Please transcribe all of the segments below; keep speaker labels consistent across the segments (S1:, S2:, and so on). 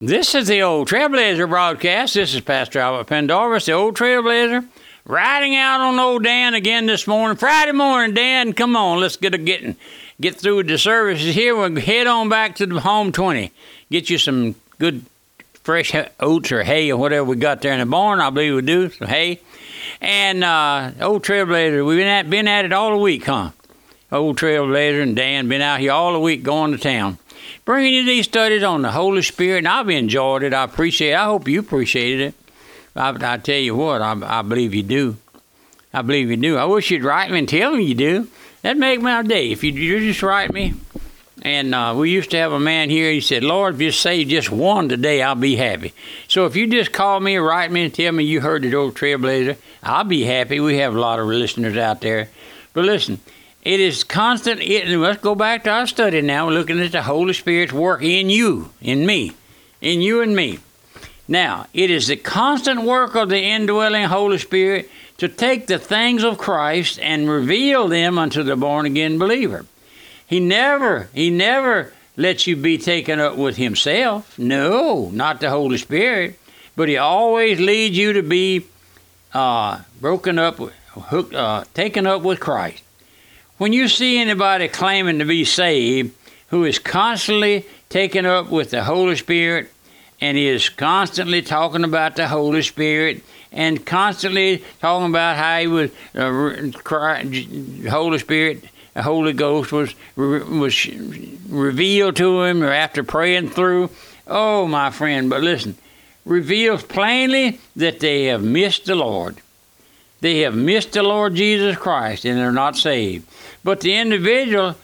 S1: This is the Old Trailblazer broadcast. This is Pastor Albert Pendarvis, the Old Trailblazer, riding out on old Dan again this morning. Friday morning, Dan, come on, let's get a getting, get through the services here. We'll head on back to the home 20. Get you some good fresh oats or hay or whatever we got there in the barn. I believe we do, some hay. And uh, Old Trailblazer, we've been at, been at it all the week, huh? Old Trailblazer and Dan been out here all the week going to town bringing you these studies on the Holy Spirit, and I've enjoyed it. I appreciate it. I hope you appreciated it. I, I tell you what, I, I believe you do. I believe you do. I wish you'd write me and tell me you do. That'd make my day. If you, you just write me. And uh, we used to have a man here. He said, "Lord, if you say just one today, I'll be happy." So if you just call me write me and tell me you heard the old Trailblazer, I'll be happy. We have a lot of listeners out there. But listen, it is constant. It, let's go back to our study now. We're looking at the Holy Spirit's work in you, in me, in you and me. Now, it is the constant work of the indwelling Holy Spirit to take the things of Christ and reveal them unto the born again believer. He never, he never lets you be taken up with himself. No, not the Holy Spirit. But he always leads you to be uh, broken up, hooked, uh, taken up with Christ. When you see anybody claiming to be saved who is constantly taken up with the Holy Spirit and is constantly talking about the Holy Spirit and constantly talking about how he was uh, Holy Spirit, the Holy Ghost was was revealed to him or after praying through. Oh, my friend, but listen, reveals plainly that they have missed the Lord. They have missed the Lord Jesus Christ and they're not saved. But the individual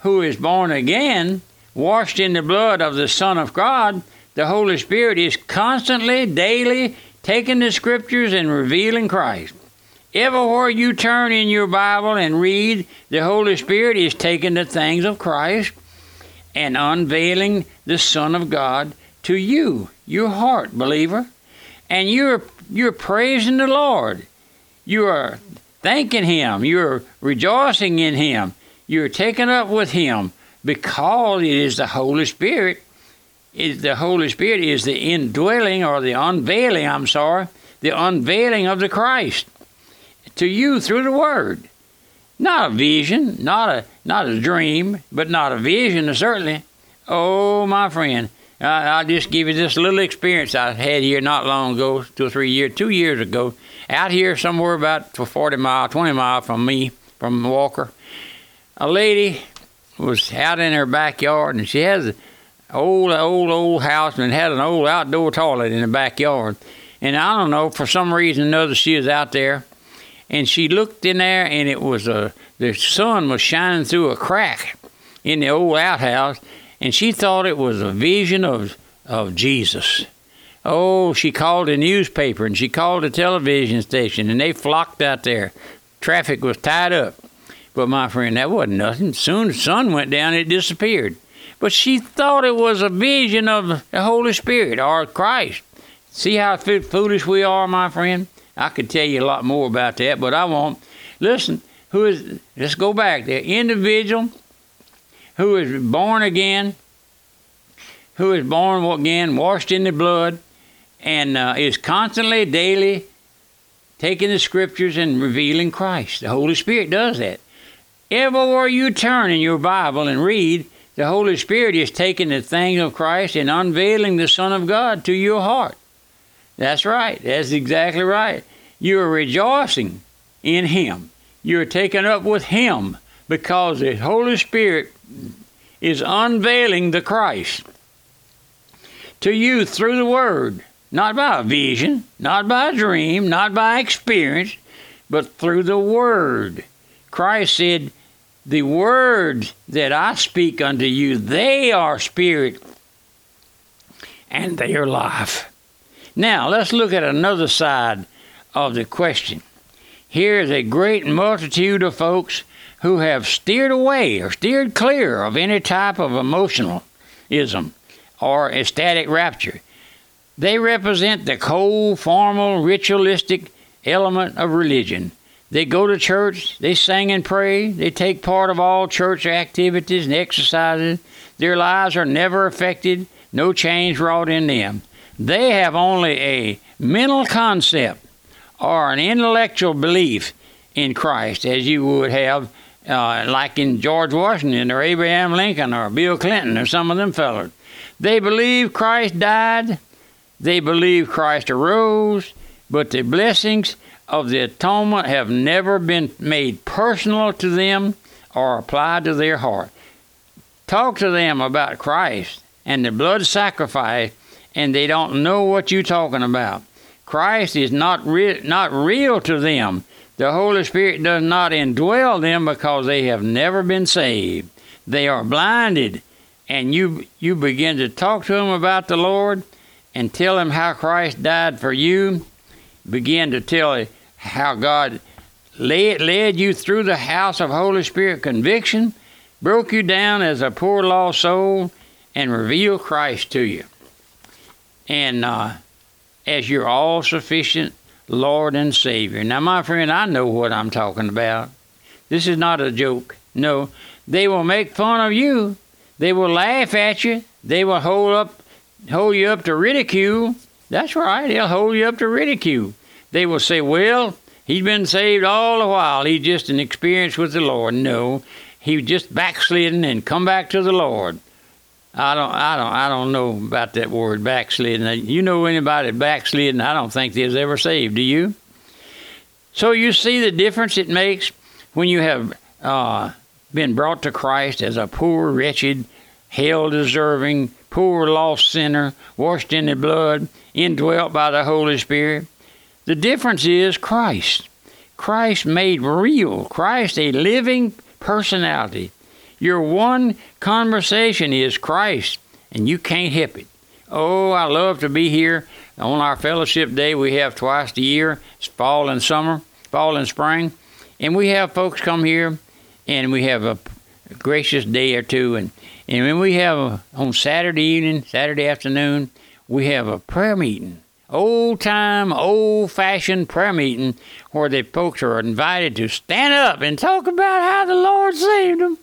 S1: who is born again, washed in the blood of the Son of God, the Holy Spirit is constantly, daily taking the scriptures and revealing Christ. Everywhere you turn in your Bible and read, the Holy Spirit is taking the things of Christ and unveiling the Son of God to you, your heart, believer. And you're you're praising the Lord. You are thanking Him. You're rejoicing in Him. You're taken up with Him because it is the Holy Spirit. Is the Holy Spirit is the indwelling or the unveiling, I'm sorry, the unveiling of the Christ to you through the Word. Not a vision, not a not a dream, but not a vision certainly. Oh, my friend, I'll just give you this little experience I had here not long ago, two or three years, two years ago out here somewhere about 40 mile, 20 mile from me, from Walker, a lady was out in her backyard and she has an old, old, old house and had an old outdoor toilet in the backyard. And I don't know, for some reason or another, she was out there and she looked in there and it was a, the sun was shining through a crack in the old outhouse and she thought it was a vision of, of Jesus. Oh, she called a newspaper and she called a television station and they flocked out there. Traffic was tied up. But my friend, that wasn't nothing. Soon the sun went down, it disappeared. But she thought it was a vision of the Holy Spirit or Christ. See how foolish we are, my friend? I could tell you a lot more about that, but I won't. Listen, who is let's go back. The individual who is born again, who is born again, washed in the blood, and uh, is constantly, daily taking the scriptures and revealing Christ. The Holy Spirit does that. Everywhere you turn in your Bible and read, the Holy Spirit is taking the things of Christ and unveiling the Son of God to your heart. That's right. That's exactly right. You are rejoicing in Him. You are taken up with Him because the Holy Spirit is unveiling the Christ to you through the Word. Not by a vision, not by a dream, not by experience, but through the Word. Christ said, The words that I speak unto you, they are spirit and they are life. Now, let's look at another side of the question. Here is a great multitude of folks who have steered away or steered clear of any type of emotionalism or ecstatic rapture. They represent the cold, formal, ritualistic element of religion. They go to church, they sing and pray, they take part of all church activities and exercises. Their lives are never affected no change wrought in them. They have only a mental concept or an intellectual belief in Christ, as you would have, uh, like in George Washington or Abraham Lincoln or Bill Clinton or some of them fellows. They believe Christ died, they believe Christ arose, but the blessings of the atonement have never been made personal to them or applied to their heart. Talk to them about Christ and the blood sacrifice, and they don't know what you're talking about. Christ is not, re- not real to them. The Holy Spirit does not indwell them because they have never been saved. They are blinded and you you begin to talk to them about the Lord and tell them how Christ died for you, begin to tell how God led, led you through the house of Holy Spirit conviction, broke you down as a poor lost soul, and revealed Christ to you. And uh, as your all sufficient Lord and Savior. Now, my friend, I know what I'm talking about. This is not a joke. No, they will make fun of you they will laugh at you. They will hold up, hold you up to ridicule. That's right. They'll hold you up to ridicule. They will say, "Well, he's been saved all the while. He's just an experience with the Lord." No, he just backslidden and come back to the Lord. I don't, I don't, I don't know about that word backslidden. You know anybody backslidden? I don't think they was ever saved. Do you? So you see the difference it makes when you have uh, been brought to Christ as a poor, wretched, hell deserving, poor, lost sinner, washed in the blood, indwelt by the Holy Spirit. The difference is Christ. Christ made real, Christ a living personality. Your one conversation is Christ, and you can't help it. Oh, I love to be here on our fellowship day. We have twice a year, it's fall and summer, fall and spring, and we have folks come here and we have a gracious day or two. And, and when we have a, on Saturday evening, Saturday afternoon, we have a prayer meeting. Old time, old fashioned prayer meeting where the folks are invited to stand up and talk about how the Lord saved them.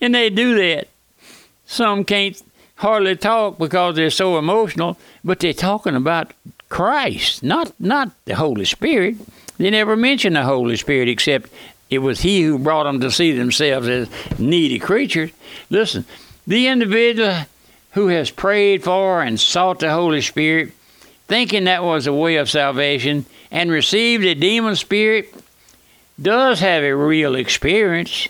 S1: And they do that. Some can't hardly talk because they're so emotional, but they're talking about Christ, not not the Holy Spirit. They never mention the Holy Spirit except it was He who brought them to see themselves as needy creatures. Listen, the individual who has prayed for and sought the Holy Spirit, thinking that was a way of salvation, and received a demon spirit, does have a real experience,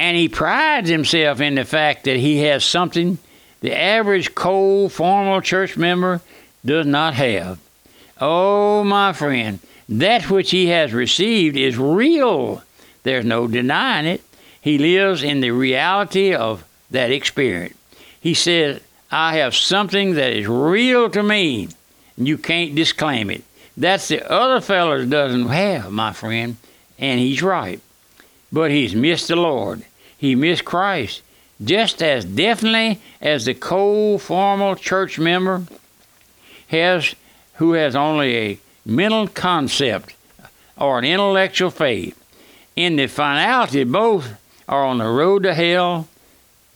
S1: and he prides himself in the fact that he has something the average cold, formal church member does not have. Oh, my friend, that which he has received is real. There's no denying it. He lives in the reality of that experience. He says, I have something that is real to me, and you can't disclaim it. That's the other fellow doesn't have, my friend, and he's right. But he's missed the Lord. He missed Christ just as definitely as the cold, formal church member has who has only a mental concept or an intellectual faith in the finality, both are on the road to hell,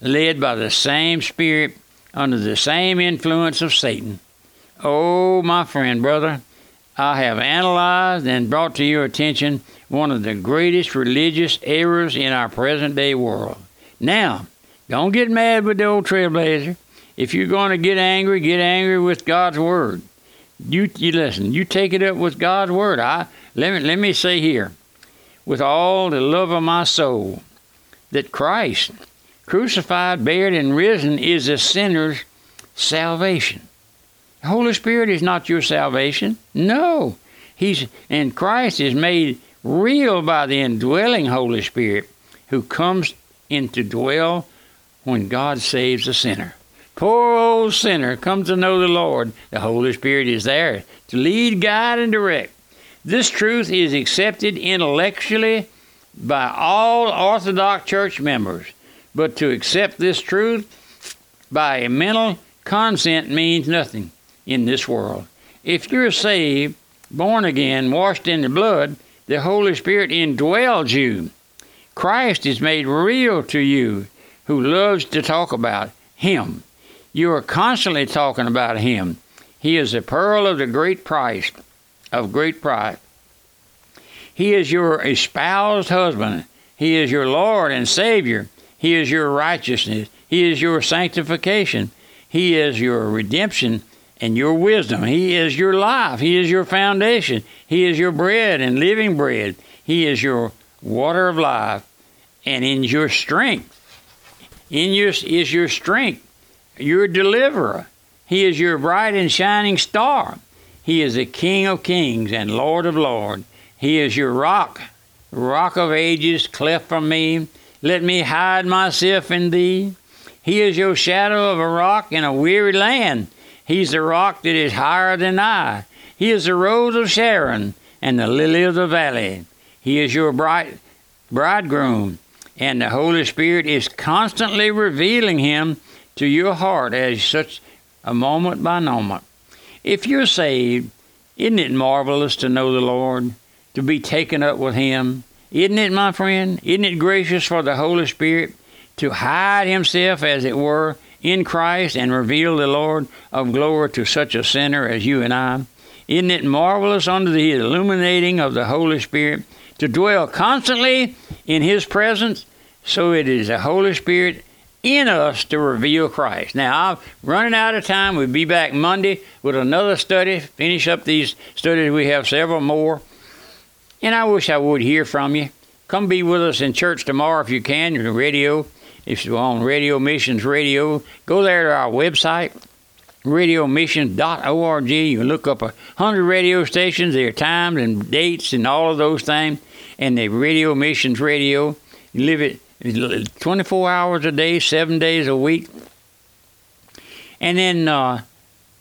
S1: led by the same spirit, under the same influence of Satan. Oh, my friend, brother, I have analyzed and brought to your attention one of the greatest religious errors in our present day world. Now, don't get mad with the old trailblazer. If you're going to get angry, get angry with God's word. You, you listen. You take it up with God's word. I let me let me say here with all the love of my soul that Christ, crucified, buried, and risen, is a sinner's salvation. The Holy Spirit is not your salvation. No. He's and Christ is made real by the indwelling Holy Spirit who comes in to dwell when God saves a sinner. Poor old sinner comes to know the Lord. The Holy Spirit is there to lead, guide, and direct. This truth is accepted intellectually by all Orthodox church members, but to accept this truth by a mental consent means nothing in this world. If you're saved, born again, washed in the blood, the Holy Spirit indwells you. Christ is made real to you who loves to talk about Him. You are constantly talking about him. He is a pearl of the great price, of great price. He is your espoused husband. He is your Lord and Savior. He is your righteousness. He is your sanctification. He is your redemption and your wisdom. He is your life. He is your foundation. He is your bread and living bread. He is your water of life and in your strength. In your is your strength, your deliverer. He is your bright and shining star. He is the King of kings and Lord of lords. He is your rock, rock of ages, cleft from me. Let me hide myself in thee. He is your shadow of a rock in a weary land. He's the rock that is higher than I. He is the rose of Sharon and the lily of the valley. He is your bright bridegroom, and the Holy Spirit is constantly revealing him to your heart as such a moment by moment. If you're saved, isn't it marvelous to know the Lord, to be taken up with Him? Isn't it, my friend? Isn't it gracious for the Holy Spirit to hide Himself, as it were, in Christ and reveal the Lord of glory to such a sinner as you and I? Isn't it marvelous under the illuminating of the Holy Spirit to dwell constantly in His presence? So it is the Holy Spirit in us to reveal Christ. Now, I'm running out of time. We'll be back Monday with another study, finish up these studies. We have several more. And I wish I would hear from you. Come be with us in church tomorrow if you can, radio. If you're on Radio Missions Radio, go there to our website, radiomissions.org. You can look up a hundred radio stations, their times and dates and all of those things, and the Radio Missions Radio. You live it 24 hours a day, seven days a week. And then uh,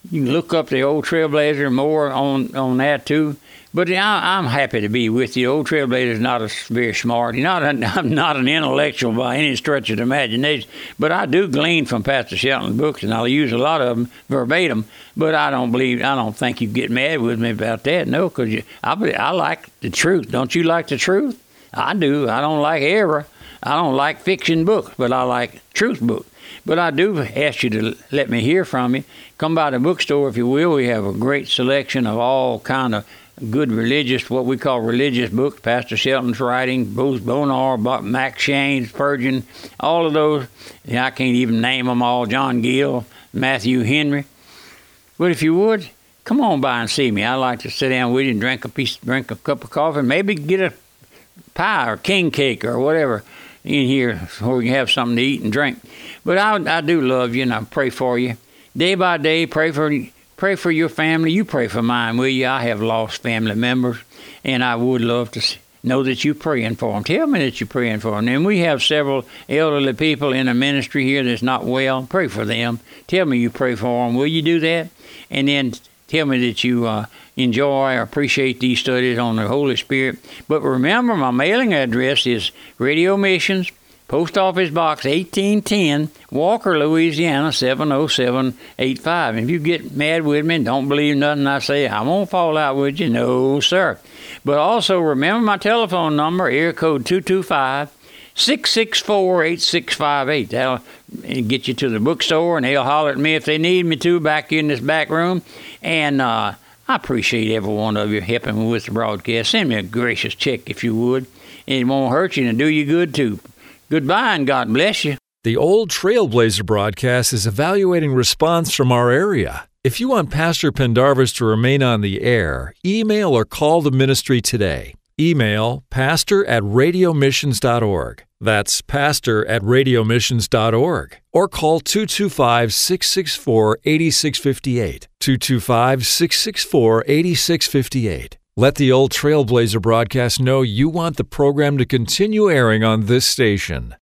S1: you can look up the old Trailblazer more on, on that too. But I, am happy to be with you. Old Trailblazer's not a, very smart. He's not a, I'm not an intellectual by any stretch of the imagination, but I do glean from Pastor Shelton's books, and I'll use a lot of them verbatim. But I don't believe, I don't think you get mad with me about that. No, because I, I like the truth. Don't you like the truth? I do. I don't like error. I don't like fiction books, but I like truth books. But I do ask you to let me hear from you. Come by the bookstore if you will. We have a great selection of all kind of good religious, what we call religious books. Pastor Shelton's writing, Bruce Bonar, McCheyne's Spurgeon, all of those. And I can't even name them all. John Gill, Matthew Henry. But if you would, come on by and see me. I like to sit down with you and drink a piece, drink a cup of coffee, maybe get a pie or king cake or whatever in here where we can have something to eat and drink. But I, I do love you and I pray for you. Day by day, pray for pray for your family. You pray for mine, will you? I have lost family members, and I would love to know that you're praying for them. Tell me that you're praying for them. And we have several elderly people in the ministry here that's not well. Pray for them. Tell me you pray for them. Will you do that? And then tell me that you uh, enjoy or appreciate these studies on the Holy Spirit. But remember, my mailing address is Radio Missions, Post Office Box 1810, Walker, Louisiana 70785. If you get mad with me and don't believe nothing I say, I won't fall out with you. No, sir. But also remember my telephone number, area code 225 664 8658. That'll get you to the bookstore and they'll holler at me if they need me to back in this back room. And uh, I appreciate every one of you helping with the broadcast. Send me a gracious check if you would. It won't hurt you and do you good too. Goodbye and God bless you.
S2: The Old Trailblazer broadcast is evaluating response from our area. If you want Pastor Pendarvis to remain on the air, email or call the ministry today. Email pastor at radiomissions.org. That's pastor at radiomissions.org. Or call 225 664 8658. 225 664 8658. Let the old Trailblazer broadcast know you want the program to continue airing on this station.